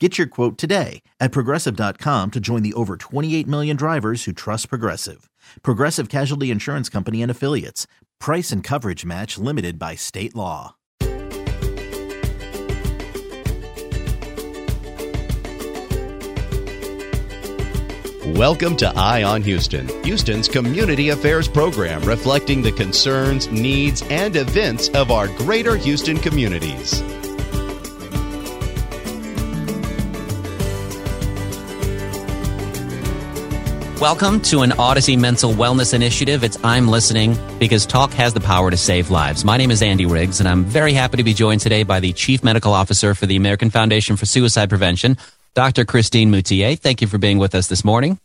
Get your quote today at progressive.com to join the over 28 million drivers who trust Progressive. Progressive Casualty Insurance Company and Affiliates. Price and coverage match limited by state law. Welcome to Eye on Houston, Houston's community affairs program reflecting the concerns, needs, and events of our greater Houston communities. Welcome to an Audacy Mental Wellness Initiative. It's I'm Listening because talk has the power to save lives. My name is Andy Riggs, and I'm very happy to be joined today by the Chief Medical Officer for the American Foundation for Suicide Prevention, Dr. Christine Moutier. Thank you for being with us this morning.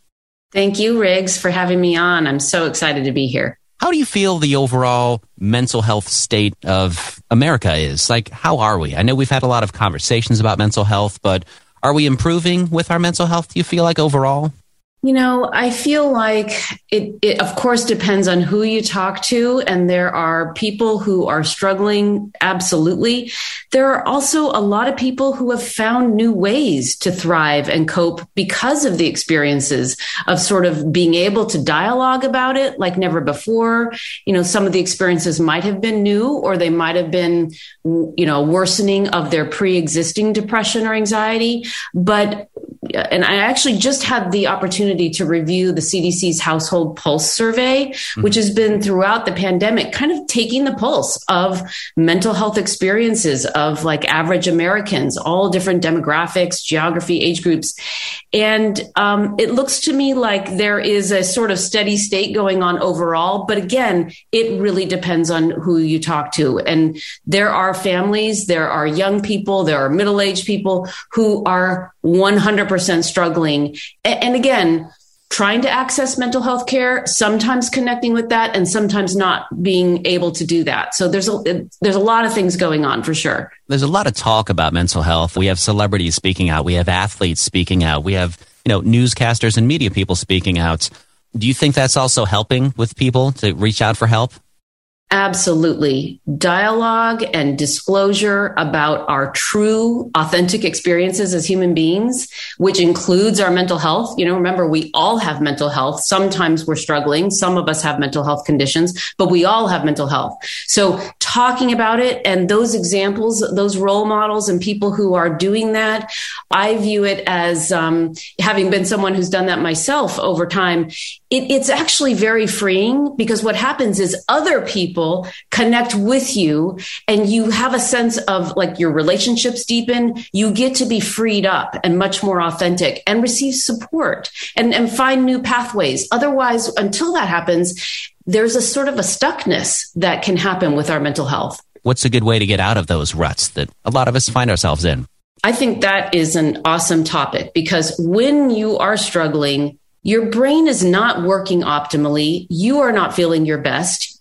Thank you, Riggs, for having me on. I'm so excited to be here. How do you feel the overall mental health state of America is? Like, how are we? I know we've had a lot of conversations about mental health, but are we improving with our mental health, do you feel like overall? You know, I feel like it, it, of course, depends on who you talk to. And there are people who are struggling. Absolutely. There are also a lot of people who have found new ways to thrive and cope because of the experiences of sort of being able to dialogue about it like never before. You know, some of the experiences might have been new or they might have been, you know, worsening of their pre existing depression or anxiety. But and I actually just had the opportunity to review the CDC's household pulse survey, mm-hmm. which has been throughout the pandemic, kind of taking the pulse of mental health experiences of like average Americans, all different demographics, geography, age groups. And um, it looks to me like there is a sort of steady state going on overall. But again, it really depends on who you talk to. And there are families, there are young people, there are middle aged people who are 100% struggling. And again, trying to access mental health care, sometimes connecting with that and sometimes not being able to do that. So there's a, there's a lot of things going on for sure. There's a lot of talk about mental health. We have celebrities speaking out. We have athletes speaking out. We have, you know, newscasters and media people speaking out. Do you think that's also helping with people to reach out for help? Absolutely. Dialogue and disclosure about our true, authentic experiences as human beings, which includes our mental health. You know, remember, we all have mental health. Sometimes we're struggling. Some of us have mental health conditions, but we all have mental health. So talking about it and those examples, those role models and people who are doing that, I view it as um, having been someone who's done that myself over time. It, it's actually very freeing because what happens is other people people connect with you and you have a sense of like your relationships deepen, you get to be freed up and much more authentic and receive support and, and find new pathways. Otherwise, until that happens, there's a sort of a stuckness that can happen with our mental health. What's a good way to get out of those ruts that a lot of us find ourselves in? I think that is an awesome topic because when you are struggling, your brain is not working optimally. You are not feeling your best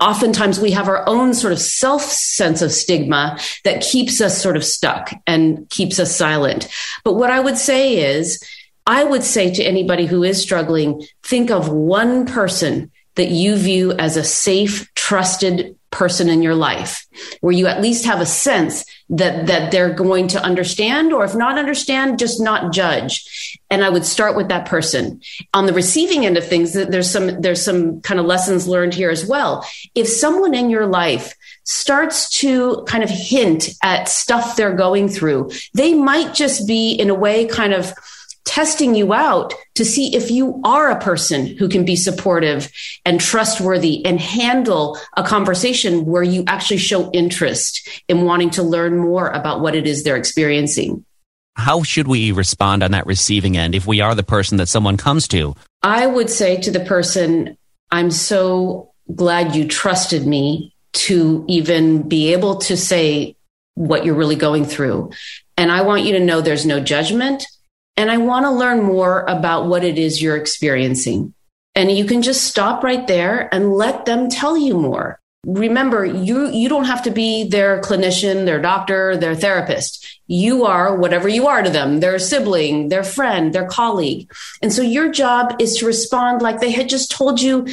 oftentimes we have our own sort of self sense of stigma that keeps us sort of stuck and keeps us silent. But what I would say is, I would say to anybody who is struggling, think of one person that you view as a safe, trusted person in your life where you at least have a sense that that they're going to understand or if not understand just not judge and i would start with that person on the receiving end of things there's some there's some kind of lessons learned here as well if someone in your life starts to kind of hint at stuff they're going through. They might just be in a way kind of testing you out to see if you are a person who can be supportive and trustworthy and handle a conversation where you actually show interest in wanting to learn more about what it is they're experiencing. How should we respond on that receiving end if we are the person that someone comes to? I would say to the person, I'm so glad you trusted me to even be able to say what you're really going through. And I want you to know there's no judgment. And I want to learn more about what it is you're experiencing. And you can just stop right there and let them tell you more. Remember, you, you don't have to be their clinician, their doctor, their therapist. You are whatever you are to them, their sibling, their friend, their colleague. And so your job is to respond like they had just told you.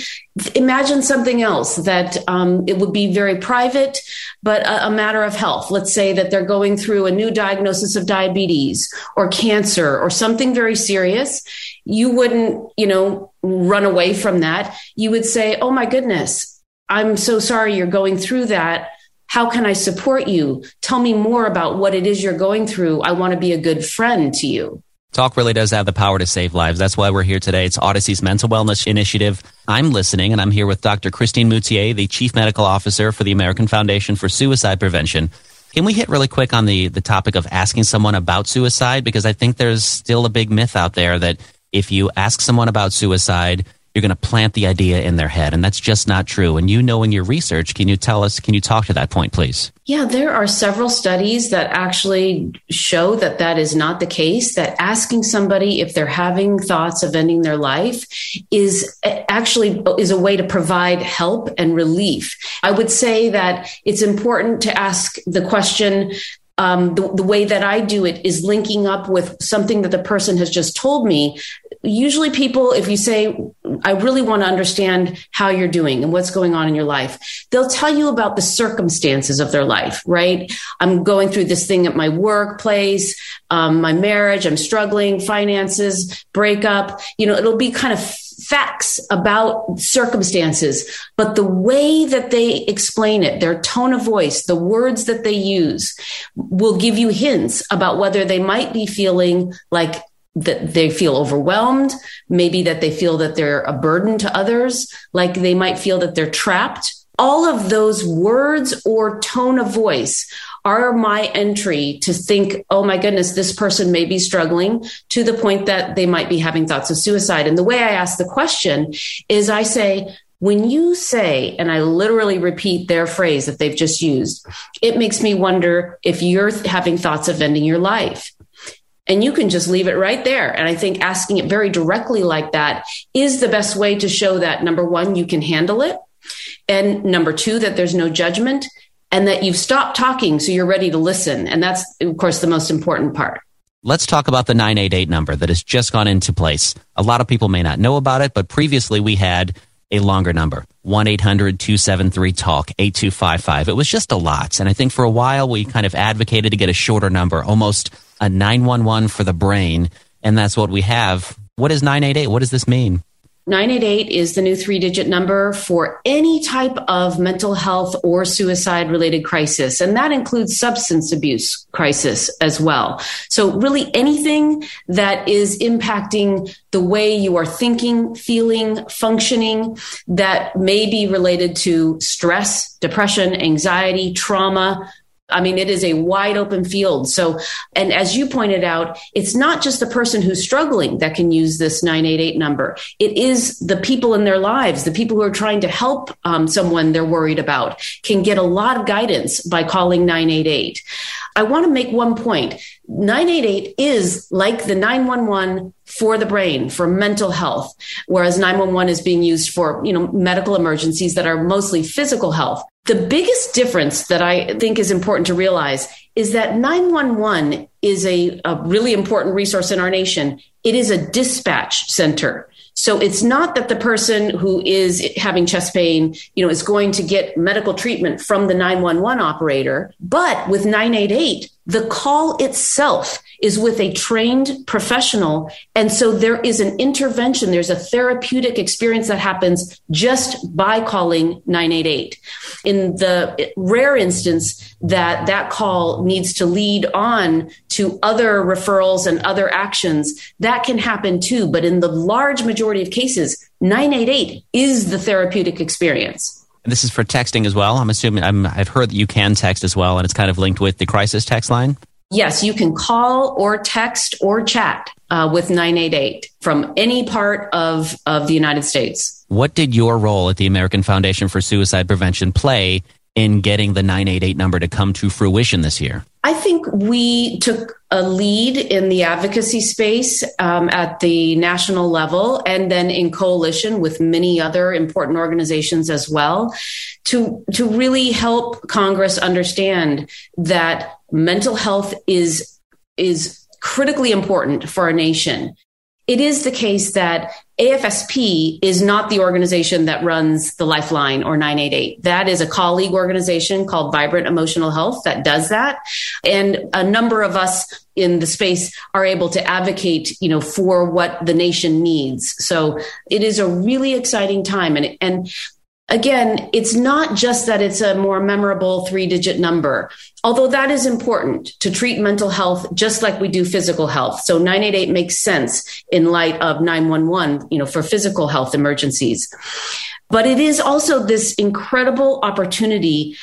Imagine something else that um, it would be very private, but a, a matter of health. Let's say that they're going through a new diagnosis of diabetes or cancer or something very serious. You wouldn't, you know, run away from that. You would say, Oh my goodness, I'm so sorry you're going through that. How can I support you? Tell me more about what it is you're going through. I want to be a good friend to you. Talk really does have the power to save lives. That's why we're here today. It's Audacy's mental wellness initiative. I'm listening, and I'm here with Dr. Christine Moutier, the Chief Medical Officer for the American Foundation for Suicide Prevention. Can we hit really quick on the, the topic of asking someone about suicide? Because I think there's still a big myth out there that if you ask someone about suicide, you're going to plant the idea in their head. And that's just not true. And you know in your research, can you tell us, can you talk to that point, please? Yeah, there are several studies that actually show that that is not the case, that asking somebody if they're having thoughts of ending their life is actually is a way to provide help and relief. I would say that it's important to ask the question um, the, the, way that I do it is linking up with something that the person has just told me. Usually, people, if you say, I really want to understand how you're doing and what's going on in your life, they'll tell you about the circumstances of their life, right? I'm going through this thing at my workplace, um, my marriage, I'm struggling, finances, breakup. You know, it'll be kind of facts about circumstances, but the way that they explain it, their tone of voice, the words that they use will give you hints about whether they might be feeling like that they feel overwhelmed, maybe that they feel that they're a burden to others, like they might feel that they're trapped. All of those words or tone of voice are my entry to think, oh my goodness, this person may be struggling to the point that they might be having thoughts of suicide. And the way I ask the question is I say, when you say, and I literally repeat their phrase that they've just used, it makes me wonder if you're having thoughts of ending your life. And you can just leave it right there. And I think asking it very directly like that is the best way to show that number one, you can handle it. And number two, that there's no judgment and that you've stopped talking so you're ready to listen. And that's, of course, the most important part. Let's talk about the 988 number that has just gone into place. A lot of people may not know about it, but previously we had a longer number 1 800 273 TALK 8255. It was just a lot. And I think for a while we kind of advocated to get a shorter number, almost a 911 for the brain. And that's what we have. What is 988? What does this mean? 988 is the new three digit number for any type of mental health or suicide related crisis. And that includes substance abuse crisis as well. So really anything that is impacting the way you are thinking, feeling, functioning that may be related to stress, depression, anxiety, trauma, I mean, it is a wide open field. So, and as you pointed out, it's not just the person who's struggling that can use this 988 number. It is the people in their lives, the people who are trying to help um, someone they're worried about can get a lot of guidance by calling 988. I want to make one point. 988 is like the 911 for the brain, for mental health, whereas 911 is being used for, you know, medical emergencies that are mostly physical health. The biggest difference that I think is important to realize is that 911 is a, a really important resource in our nation. It is a dispatch center. So it's not that the person who is having chest pain, you know, is going to get medical treatment from the 911 operator, but with 988, the call itself is with a trained professional. And so there is an intervention, there's a therapeutic experience that happens just by calling 988. In the rare instance that that call needs to lead on to other referrals and other actions, that can happen too. But in the large majority of cases, 988 is the therapeutic experience. This is for texting as well. I'm assuming i have heard that you can text as well, and it's kind of linked with the crisis text line. Yes, you can call or text or chat uh, with 988 from any part of, of the United States. What did your role at the American Foundation for Suicide Prevention play in getting the 988 number to come to fruition this year? I think we took a lead in the advocacy space um, at the national level and then in coalition with many other important organizations as well to, to really help Congress understand that mental health is, is critically important for our nation it is the case that AFSP is not the organization that runs the Lifeline or 988. That is a colleague organization called Vibrant Emotional Health that does that. And a number of us in the space are able to advocate, you know, for what the nation needs. So it is a really exciting time. And, and again, it's not just that it's a more memorable three digit number, although that is important to treat mental health just like we do physical health. So 988 makes sense in light of 911, you know, for physical health emergencies. But it is also this incredible opportunity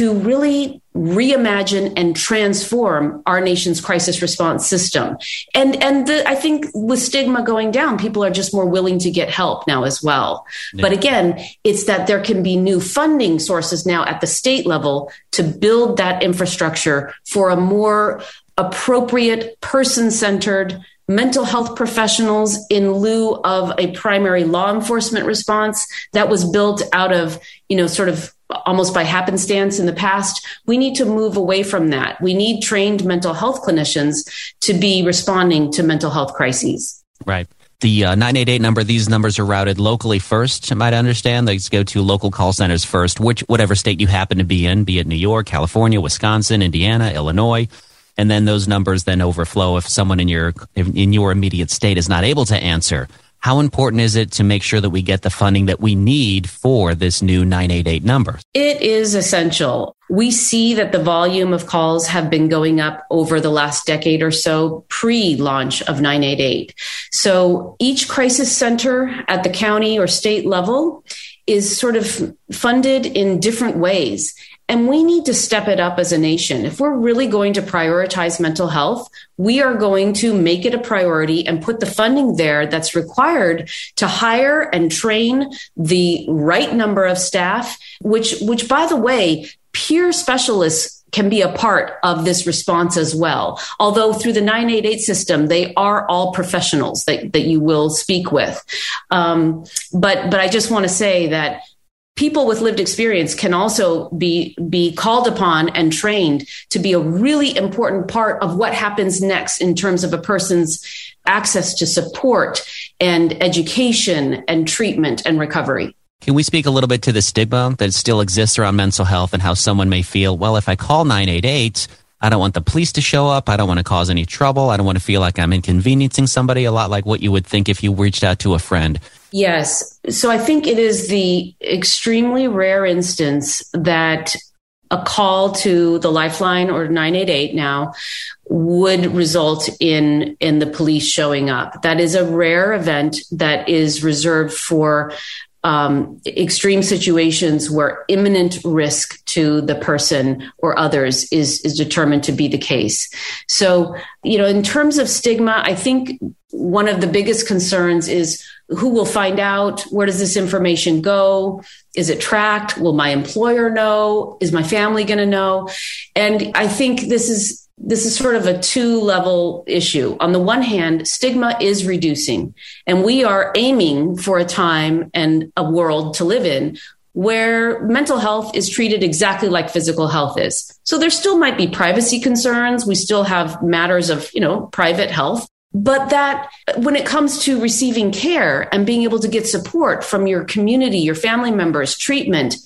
to really reimagine and transform our nation's crisis response system. And and the, I think with stigma going down, people are just more willing to get help now as well. Yeah. But again, it's that there can be new funding sources now at the state level to build that infrastructure for a more appropriate person-centered mental health professionals in lieu of a primary law enforcement response that was built out of, you know, sort of almost by happenstance in the past. We need to move away from that. We need trained mental health clinicians to be responding to mental health crises. Right. The uh, 988 number, these numbers are routed locally first, I might understand? They go to local call centers first, which whatever state you happen to be in, be it New York, California, Wisconsin, Indiana, Illinois. And then those numbers then overflow if someone in your in your immediate state is not able to answer how important is it to make sure that we get the funding that we need for this new 988 number? It is essential. We see that the volume of calls have been going up over the last decade or so pre launch of 988. So each crisis center at the county or state level is sort of funded in different ways. And we need to step it up as a nation. If we're really going to prioritize mental health, we are going to make it a priority and put the funding there that's required to hire and train the right number of staff, which, which by the way, peer specialists can be a part of this response as well. Although through the 988 system, they are all professionals that, that you will speak with. Um, but, but I just want to say that people with lived experience can also be be called upon and trained to be a really important part of what happens next in terms of a person's access to support and education and treatment and recovery. Can we speak a little bit to the stigma that still exists around mental health and how someone may feel, well, if I call 988, I don't want the police to show up. I don't want to cause any trouble. I don't want to feel like I'm inconveniencing somebody, a lot like what you would think if you reached out to a friend. Yes. So I think it is the extremely rare instance that a call to the lifeline or 988 now would result in in the police showing up that is a rare event that is reserved for um, extreme situations where imminent risk to the person or others is is determined to be the case so you know in terms of stigma i think one of the biggest concerns is who will find out? Where does this information go? Is it tracked? Will my employer know? Is my family going to know? And I think this is this is sort of a two level issue. On the one hand, stigma is reducing, and we are aiming for a time and a world to live in where mental health is treated exactly like physical health is. So there still might be privacy concerns. We still have matters of, you know, private health, but that when it comes to receiving care and being able to get support from your community, your family members, treatment,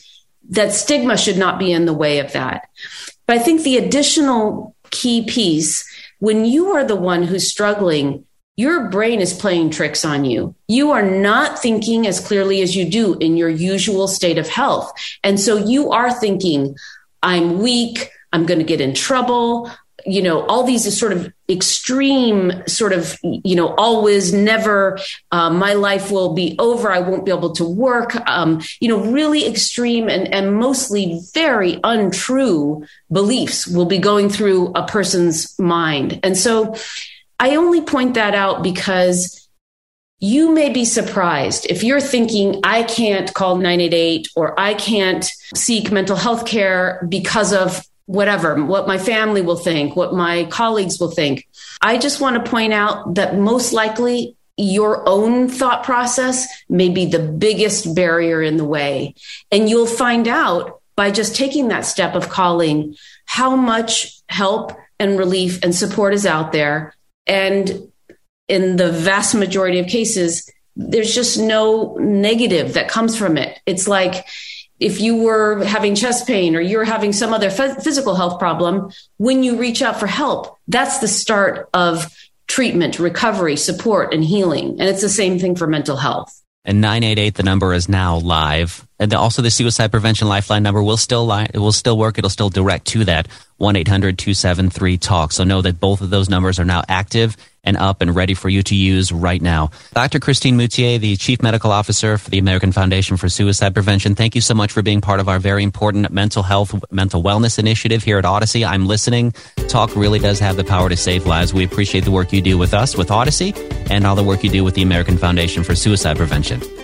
that stigma should not be in the way of that. But I think the additional key piece when you are the one who's struggling, your brain is playing tricks on you. You are not thinking as clearly as you do in your usual state of health. And so you are thinking, I'm weak. I'm going to get in trouble you know all these sort of extreme sort of you know always never uh, my life will be over. I won't be able to work. Um, you know really extreme and, and mostly very untrue beliefs will be going through a person's mind. And so i only point that out because you may be surprised if you're thinking, I can't call 988 or I can't seek mental health care because of whatever, what my family will think, what my colleagues will think. I just want to point out that most likely your own thought process may be the biggest barrier in the way. And you'll find out by just taking that step of calling how much help and relief and support is out there. And in the vast majority of cases, there's just no negative that comes from it. It's like, if you were having chest pain or you're having some other f- physical health problem, when you reach out for help, that's the start of treatment, recovery, support, and healing. And it's the same thing for mental health. And 988, the number is now live. And also the suicide prevention lifeline number will still li- it will still work. It'll still direct to that 1-800-273-TALK. So know that both of those numbers are now active and up and ready for you to use right now. Dr. Christine Moutier, the Chief Medical Officer for the American Foundation for Suicide Prevention, thank you so much for being part of our very important mental health, mental wellness initiative here at Audacy. I'm listening. Talk really does have the power to save lives. We appreciate the work you do with us, with Audacy, and all the work you do with the American Foundation for Suicide Prevention.